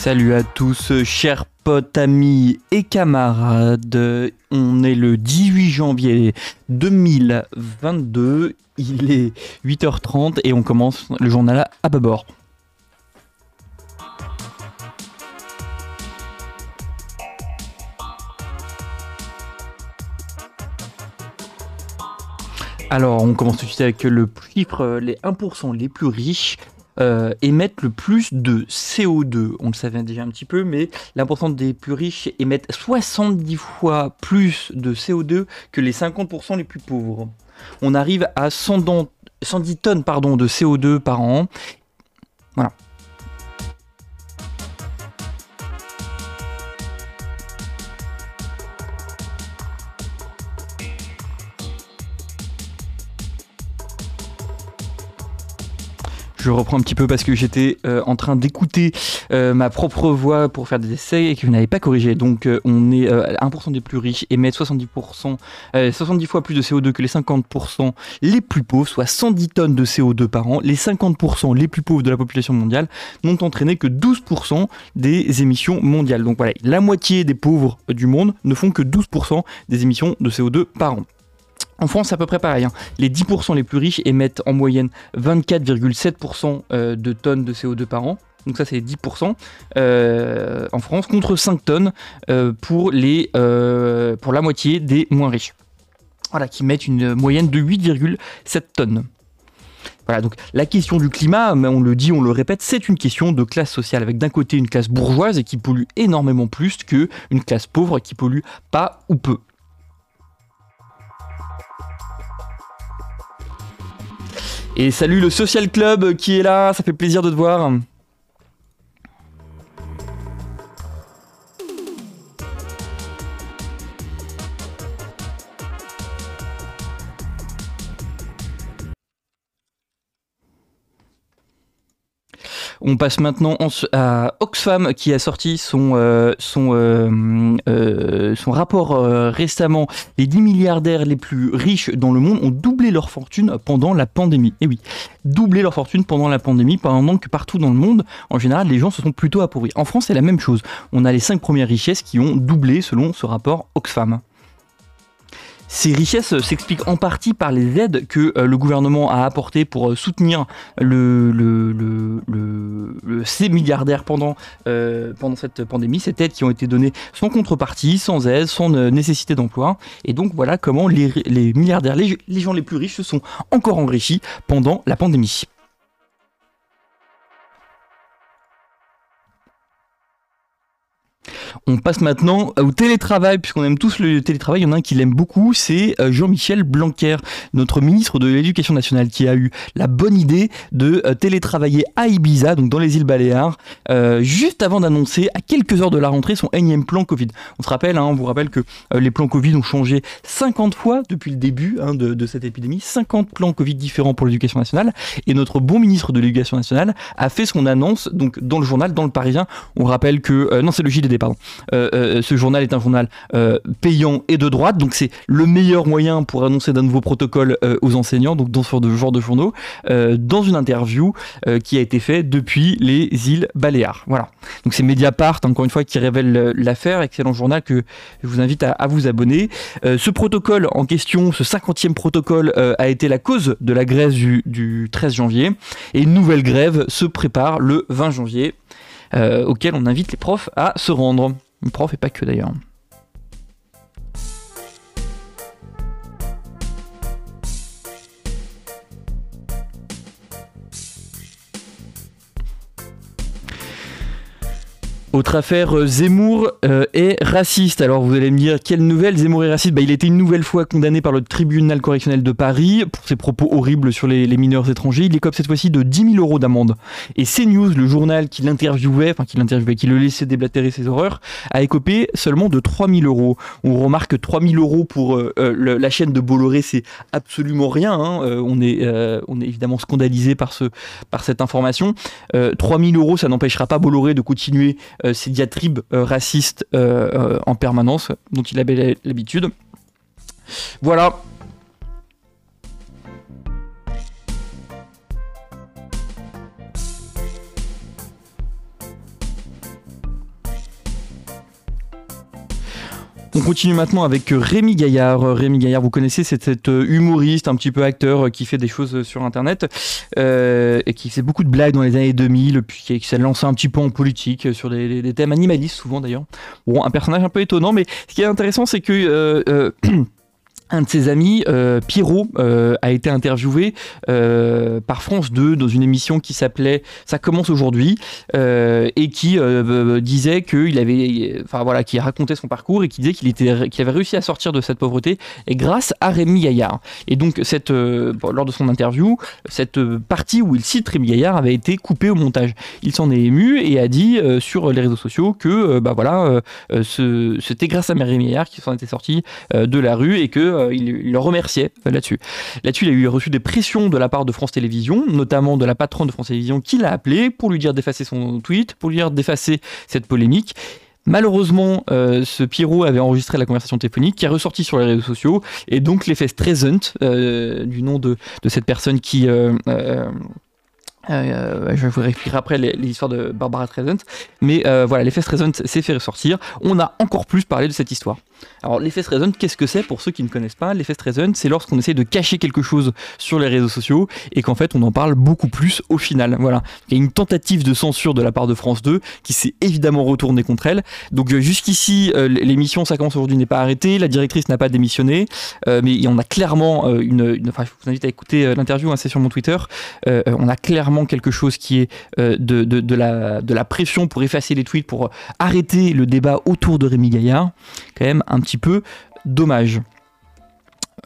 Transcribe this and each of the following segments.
Salut à tous, chers potes, amis et camarades. On est le 18 janvier 2022. Il est 8h30 et on commence le journal à bord. Alors, on commence tout de suite avec le chiffre, les 1% les plus riches euh, émettent le plus de CO2. On le savait déjà un petit peu, mais l'importance des plus riches émettent 70 fois plus de CO2 que les 50% les plus pauvres. On arrive à 110 tonnes pardon, de CO2 par an. Voilà. Je reprends un petit peu parce que j'étais euh, en train d'écouter euh, ma propre voix pour faire des essais et que je n'avais pas corrigé. Donc euh, on est 1% des plus riches émettent 70%, 70 fois plus de CO2 que les 50% les plus pauvres, soit 110 tonnes de CO2 par an. Les 50% les plus pauvres de la population mondiale n'ont entraîné que 12% des émissions mondiales. Donc voilà, la moitié des pauvres du monde ne font que 12% des émissions de CO2 par an. En France, c'est à peu près pareil. Hein. Les 10% les plus riches émettent en moyenne 24,7% euh, de tonnes de CO2 par an. Donc ça, c'est 10% euh, en France, contre 5 tonnes euh, pour, pour la moitié des moins riches. Voilà, qui mettent une moyenne de 8,7 tonnes. Voilà, donc la question du climat, on le dit, on le répète, c'est une question de classe sociale, avec d'un côté une classe bourgeoise qui pollue énormément plus qu'une classe pauvre qui pollue pas ou peu. Et salut le Social Club qui est là, ça fait plaisir de te voir. On passe maintenant à Oxfam qui a sorti son, euh, euh, euh, rapport récemment. Les 10 milliardaires les plus riches dans le monde ont doublé leur fortune pendant la pandémie. Et oui, doublé leur fortune pendant la pandémie, pendant que partout dans le monde, en général, les gens se sont plutôt appauvris. En France, c'est la même chose. On a les 5 premières richesses qui ont doublé selon ce rapport Oxfam. Ces richesses s'expliquent en partie par les aides que euh, le gouvernement a apportées pour euh, soutenir ces milliardaires pendant, euh, pendant cette pandémie, ces aides qui ont été données sans contrepartie, sans aide, sans nécessité d'emploi. Et donc voilà comment les, milliardaires, les gens les plus riches se sont encore enrichis pendant la pandémie. On passe maintenant au télétravail, puisqu'on aime tous le télétravail. Il y en a un qui l'aime beaucoup, c'est euh, Jean-Michel Blanquer, notre ministre de l'Éducation nationale, qui a eu la bonne idée de euh, télétravailler à Ibiza, donc dans les îles Baléares, euh, juste avant d'annoncer à quelques heures de la rentrée son énième plan Covid. On se rappelle, hein, on vous rappelle que les plans Covid ont changé 50 fois depuis le début hein, de, cette épidémie, 50 plans Covid différents pour l'éducation nationale, et notre bon ministre de l'Éducation nationale a fait son annonce donc dans le journal, dans le Parisien. On rappelle que non, c'est le JDD, pardon. Euh, euh, ce journal est un journal euh, payant et de droite, donc c'est le meilleur moyen pour annoncer d'un nouveau protocole aux enseignants, donc dans ce genre de journaux, dans une interview qui a été faite depuis les îles Baléares. Voilà. Donc c'est Mediapart, encore une fois, qui révèle l'affaire. Excellent journal que je vous invite à, vous abonner. ce protocole en question, ce 50e protocole, a été la cause de la grève du, du 13 janvier. Et une nouvelle grève se prépare le 20 janvier. Auquel on invite les profs à se rendre. Les profs et pas que d'ailleurs. Autre affaire, euh, Zemmour euh, est raciste. Alors vous allez me dire, quelle nouvelle Zemmour est raciste? Bah, Il a été une nouvelle fois condamné par le tribunal correctionnel de Paris pour ses propos horribles sur les, mineurs étrangers. Il écope cette fois-ci de 10 000 euros d'amende. Et CNews, le journal qui l'interviewait, enfin qui l'interviewait, qui le laissait déblatérer ses horreurs, a écopé seulement de 3 000 euros. On remarque 3 000 euros pour euh, la chaîne de Bolloré, c'est absolument rien. Hein. on, est, on est évidemment scandalisé par, ce, par cette information. 3 000 euros, ça n'empêchera pas Bolloré de continuer ces diatribes euh, racistes euh, en permanence, dont il avait l'habitude. Voilà, continue maintenant avec Rémi Gaillard. Rémi Gaillard, vous connaissez, c'est cet humoriste, un petit peu acteur qui fait des choses sur Internet euh, et qui fait beaucoup de blagues dans les années 2000, puis qui, s'est lancé un petit peu en politique sur des, thèmes animalistes souvent d'ailleurs. Bon, un personnage un peu étonnant, mais ce qui est intéressant, c'est que euh, euh, un de ses amis, euh, Pierrot, euh, a été interviewé euh, par France 2 dans une émission qui s'appelait Ça commence aujourd'hui et qui disait qu'il avait, enfin voilà, qui racontait son parcours et qui disait qu'il était, avait réussi à sortir de cette pauvreté et grâce à Rémi Gaillard. Et donc lors de son interview, cette partie où il cite Rémi Gaillard avait été coupée au montage. Il s'en est ému et a dit sur les réseaux sociaux que bah voilà, c'était grâce à Rémi Gaillard qu'il s'en était sorti de la rue et que euh, il, le remerciait euh, là-dessus. Là-dessus, il a eu reçu des pressions de la part de France Télévisions, notamment de la patronne de France Télévisions qui l'a appelé pour lui dire d'effacer son tweet, pour lui dire d'effacer cette polémique. Malheureusement, euh, ce Pierrot avait enregistré la conversation téléphonique qui est ressortie sur les réseaux sociaux et donc l'effet Streisand, du nom de, cette personne qui euh, je vous réexpliquerai après l'histoire de Barbara Streisand. Mais euh, voilà, l'effet Streisand s'est fait ressortir. On a encore plus parlé de cette histoire. Alors, l'effet Streisand, qu'est-ce que c'est pour ceux qui ne connaissent pas? L'effet Streisand, c'est lorsqu'on essaie de cacher quelque chose sur les réseaux sociaux et qu'en fait, on en parle beaucoup plus au final. Voilà. Il y a une tentative de censure de la part de France 2 qui s'est évidemment retournée contre elle. Donc, euh, jusqu'ici, l'émission Ça commence aujourd'hui n'est pas arrêtée. La directrice n'a pas démissionné. mais il y en a clairement une, Enfin, je vous invite à écouter l'interview, hein, c'est sur mon Twitter. on a clairement quelque chose qui est euh, de, de, la, de la pression pour effacer les tweets, pour arrêter le débat autour de Rémi Gaillard. Quand même un petit peu dommage.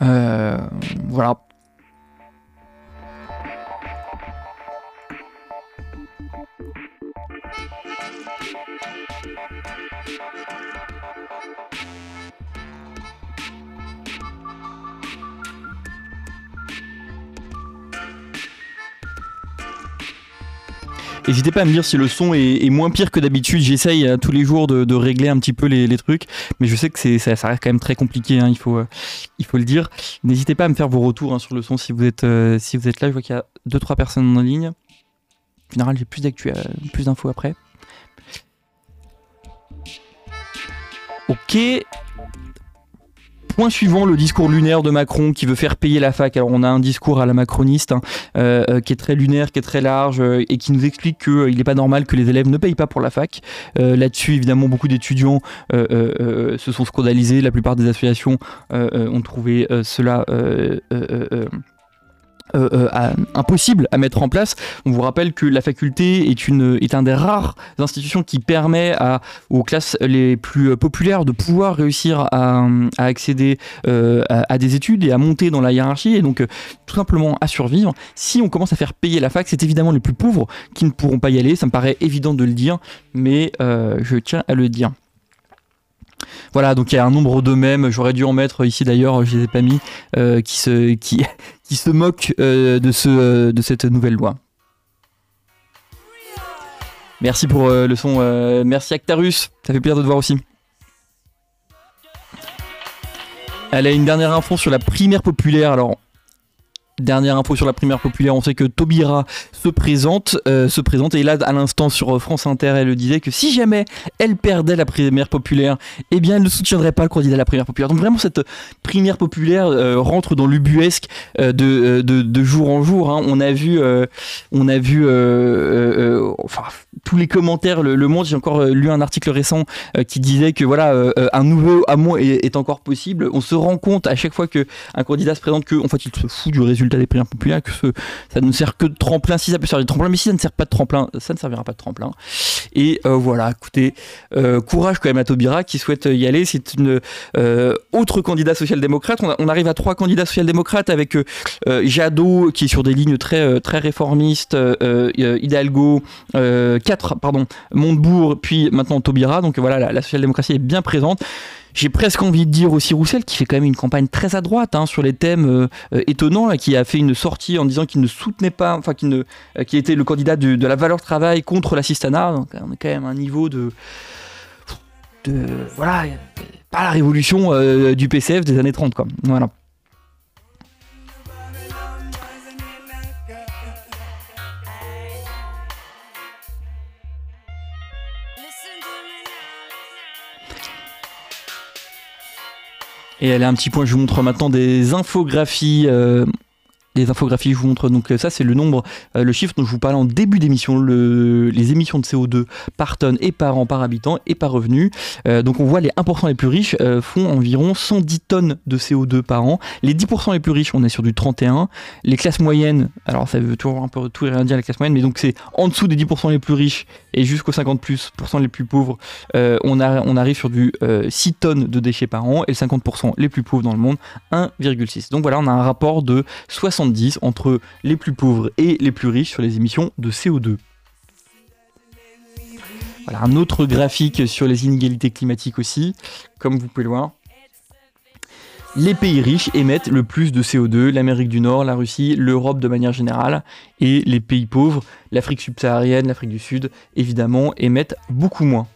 Euh, voilà. N'hésitez pas à me dire si le son est, moins pire que d'habitude. J'essaye euh, tous les jours de, régler un petit peu les, trucs, mais je sais que ça, ça, reste quand même très compliqué. Hein, il, faut, euh, il faut le dire. N'hésitez pas à me faire vos retours hein, sur le son si vous êtes, euh, si vous êtes là. Je vois qu'il y a 2-3 personnes en ligne. En général, j'ai plus plus d'infos après. Ok, Point suivant, le discours lunaire de Macron qui veut faire payer la fac. Alors on a un discours à la macroniste hein, euh, euh, qui est très lunaire, qui est très large euh, et qui nous explique qu'il n'est pas normal que les élèves ne payent pas pour la fac. Là-dessus, évidemment, beaucoup d'étudiants se sont scandalisés. La plupart des associations ont trouvé cela euh, euh, impossible à mettre en place. On vous rappelle que la faculté est, une, est un des rares institutions qui permet à, aux classes les plus populaires de pouvoir réussir à, accéder euh, à, des études et à monter dans la hiérarchie et donc tout simplement à survivre. Si on commence à faire payer la fac, c'est évidemment les plus pauvres qui ne pourront pas y aller. Ça me paraît évident de le dire, mais je tiens à le dire. Voilà, donc il y a un nombre de mèmes, j'aurais dû en mettre ici d'ailleurs, je les ai pas mis, euh, qui, se, qui, se moquent euh, euh, de cette nouvelle loi. Merci pour le son, merci Actarus, ça fait plaisir de te voir aussi. Elle a une dernière info sur la primaire populaire. Alors, Dernière info sur la primaire populaire, on sait que Taubira se présente, euh, se présente et là à l'instant sur France Inter, elle le disait que si jamais elle perdait la primaire populaire, eh bien elle ne soutiendrait pas le candidat à la primaire populaire. Donc vraiment cette primaire populaire euh, rentre dans l'ubuesque euh, de, de, jour en jour. Hein. On a vu, on a vu, tous les commentaires, le, Monde. J'ai encore lu un article récent qui disait que voilà un nouveau amour est, encore possible. On se rend compte à chaque fois que un candidat se présente que en fait il se fout du résultat des primaires populaires, que ça ne sert que de tremplin, si ça peut servir de tremplin, mais si ça ne sert pas de tremplin, ça ne servira pas de tremplin. Et euh, voilà, écoutez, euh, courage quand même à Taubira qui souhaite y aller. C'est une euh, autre candidat social-démocrate. On, arrive à trois candidats social-démocrates avec Jadot qui est sur des lignes très très réformistes, Hidalgo, quatre pardon, Montebourg, puis maintenant Taubira. Donc voilà, la social-démocratie est bien présente. J'ai presque envie de dire aussi Roussel, qui fait quand même une campagne très à droite hein, sur les thèmes euh, euh, étonnants, qui a fait une sortie en disant qu'il ne soutenait pas, enfin qu'il euh, était le candidat de, la valeur travail contre l'assistanat. Donc on est quand même un niveau de, de voilà, pas la révolution du PCF des années 30 quoi. Voilà. Et allez, un petit point, je vous montre maintenant des infographies les infographies, je vous montre donc ça, c'est le nombre, euh, le chiffre dont je vous parlais en début d'émission, le, les émissions de CO2 par tonne et par an, par habitant et par revenu. Euh, donc on voit les 1% les plus riches euh, font environ 110 tonnes de CO2 par an. Les 10% les plus riches, on est sur du 31. Les classes moyennes, alors ça veut toujours un peu tout et rien dire les classes moyennes, mais donc c'est en dessous des 10% les plus riches et jusqu'aux 50 plus les plus pauvres, on, a, on arrive sur du 6 tonnes de déchets par an et les 50% les plus pauvres dans le monde, 1,6. Donc voilà, on a un rapport de 60 entre les plus pauvres et les plus riches sur les émissions de CO2. Voilà un autre graphique sur les inégalités climatiques aussi, comme vous pouvez le voir. Les pays riches émettent le plus de CO2, l'Amérique du Nord, la Russie, l'Europe de manière générale, et les pays pauvres, l'Afrique subsaharienne, l'Afrique du Sud, évidemment, émettent beaucoup moins.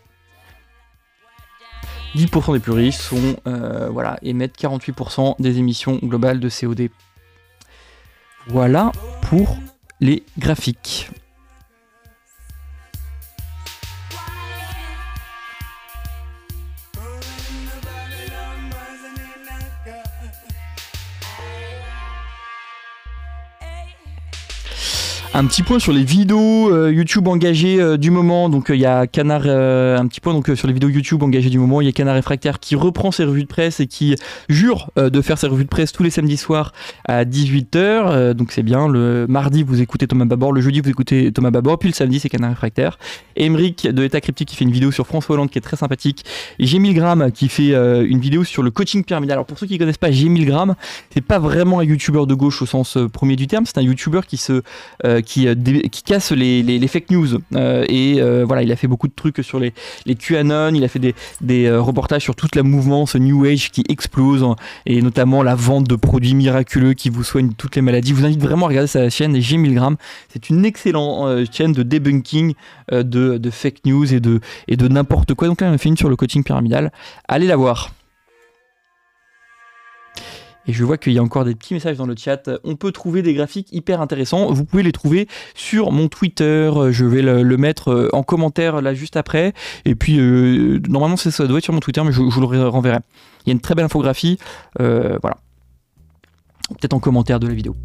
10% des plus riches sont, euh, voilà, émettent 48% des émissions globales de CO2 voilà pour les graphiques. Un petit point sur les vidéos euh, YouTube engagées euh, du moment. Donc euh, il y a Canard, un petit point donc sur les vidéos YouTube engagées du moment. Il y a Canard Réfractaire qui reprend ses revues de presse et qui jure de faire ses revues de presse tous les samedis soirs à 18h. donc c'est bien. Le mardi vous écoutez Thomas Babor, le jeudi vous écoutez Thomas Babor, puis le samedi c'est Canard Réfractaire. Emeric de État Cryptique qui fait une vidéo sur François Hollande qui est très sympathique. J'ai 1000 grammes qui fait une vidéo sur le coaching pyramidal. Alors pour ceux qui ne connaissent pas J'ai 1000 grammes, c'est pas vraiment un youtubeur de gauche au sens premier du terme. C'est un youtubeur qui se qui casse les, fake news. Euh, et euh, voilà, il a fait beaucoup de trucs sur les, QAnon, il a fait des, reportages sur toute la mouvance New Age qui explose, hein, et notamment la vente de produits miraculeux qui vous soignent toutes les maladies. Je vous invite vraiment à regarder sa chaîne G 1000 grammes. C'est une excellente chaîne de debunking de, fake news et de, et de n'importe quoi. Donc là, on a fait une sur le coaching pyramidal. Allez la voir. Et je vois qu'il y a encore des petits messages dans le chat. On peut trouver des graphiques hyper intéressants. Vous pouvez les trouver sur mon Twitter. Je vais le, mettre euh, en commentaire là juste après. Et puis, euh, normalement, ça doit être sur mon Twitter, mais je, vous le renverrai. Il y a une très belle infographie. Euh, voilà. Peut-être en commentaire de la vidéo.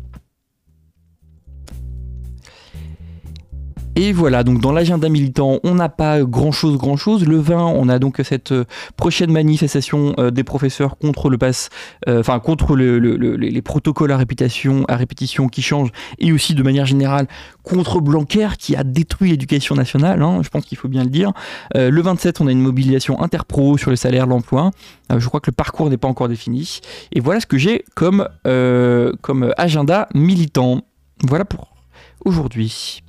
Et voilà, donc dans l'agenda militant, on n'a pas grand chose, grand chose. Le 20, on a donc cette euh, prochaine manifestation euh, des professeurs contre le pass, euh, enfin contre les protocoles à répétition, à répétition qui changent, et aussi de manière générale contre Blanquer qui a détruit l'éducation nationale. Hein, je pense qu'il faut bien le dire. le 27, on a une mobilisation interpro sur le salaire, l'emploi. je crois que le parcours n'est pas encore défini. Et voilà ce que j'ai comme comme agenda militant. Voilà pour aujourd'hui.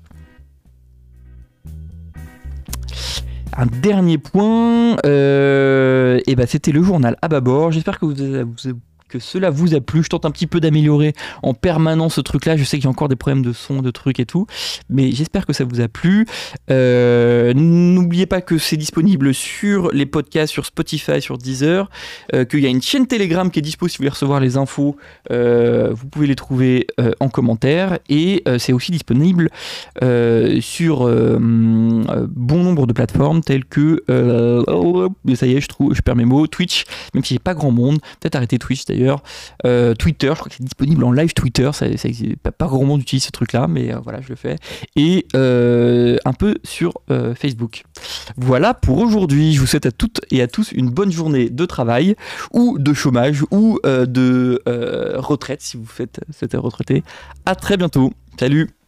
Un dernier point, euh, et ben c'était le journal à bâbord. J'espère que vous, vous, que cela vous a plu. Je tente un petit peu d'améliorer en permanence ce truc-là. Je sais qu'il y a encore des problèmes de son, de trucs et tout, mais j'espère que ça vous a plu. Euh, n'oubliez pas que c'est disponible sur les podcasts, sur Spotify, sur Deezer, euh, qu'il y a une chaîne Telegram qui est dispo si vous voulez recevoir les infos. Euh, vous pouvez les trouver en commentaire et c'est aussi disponible sur bon nombre de plateformes telles que ça y est, je trouve, je perds mes mots, Twitch, même si j'ai pas grand monde. Peut-être arrêter Twitch d'ailleurs euh, Twitter, je crois que c'est disponible en live Twitter. Ça, pas, grand monde utilise ce truc-là, mais euh, voilà, je le fais. Et euh, un peu sur Facebook. Voilà pour aujourd'hui. Je vous souhaite à toutes et à tous une bonne journée de travail ou de chômage ou de retraite si vous faites cette retraité. À très bientôt. Salut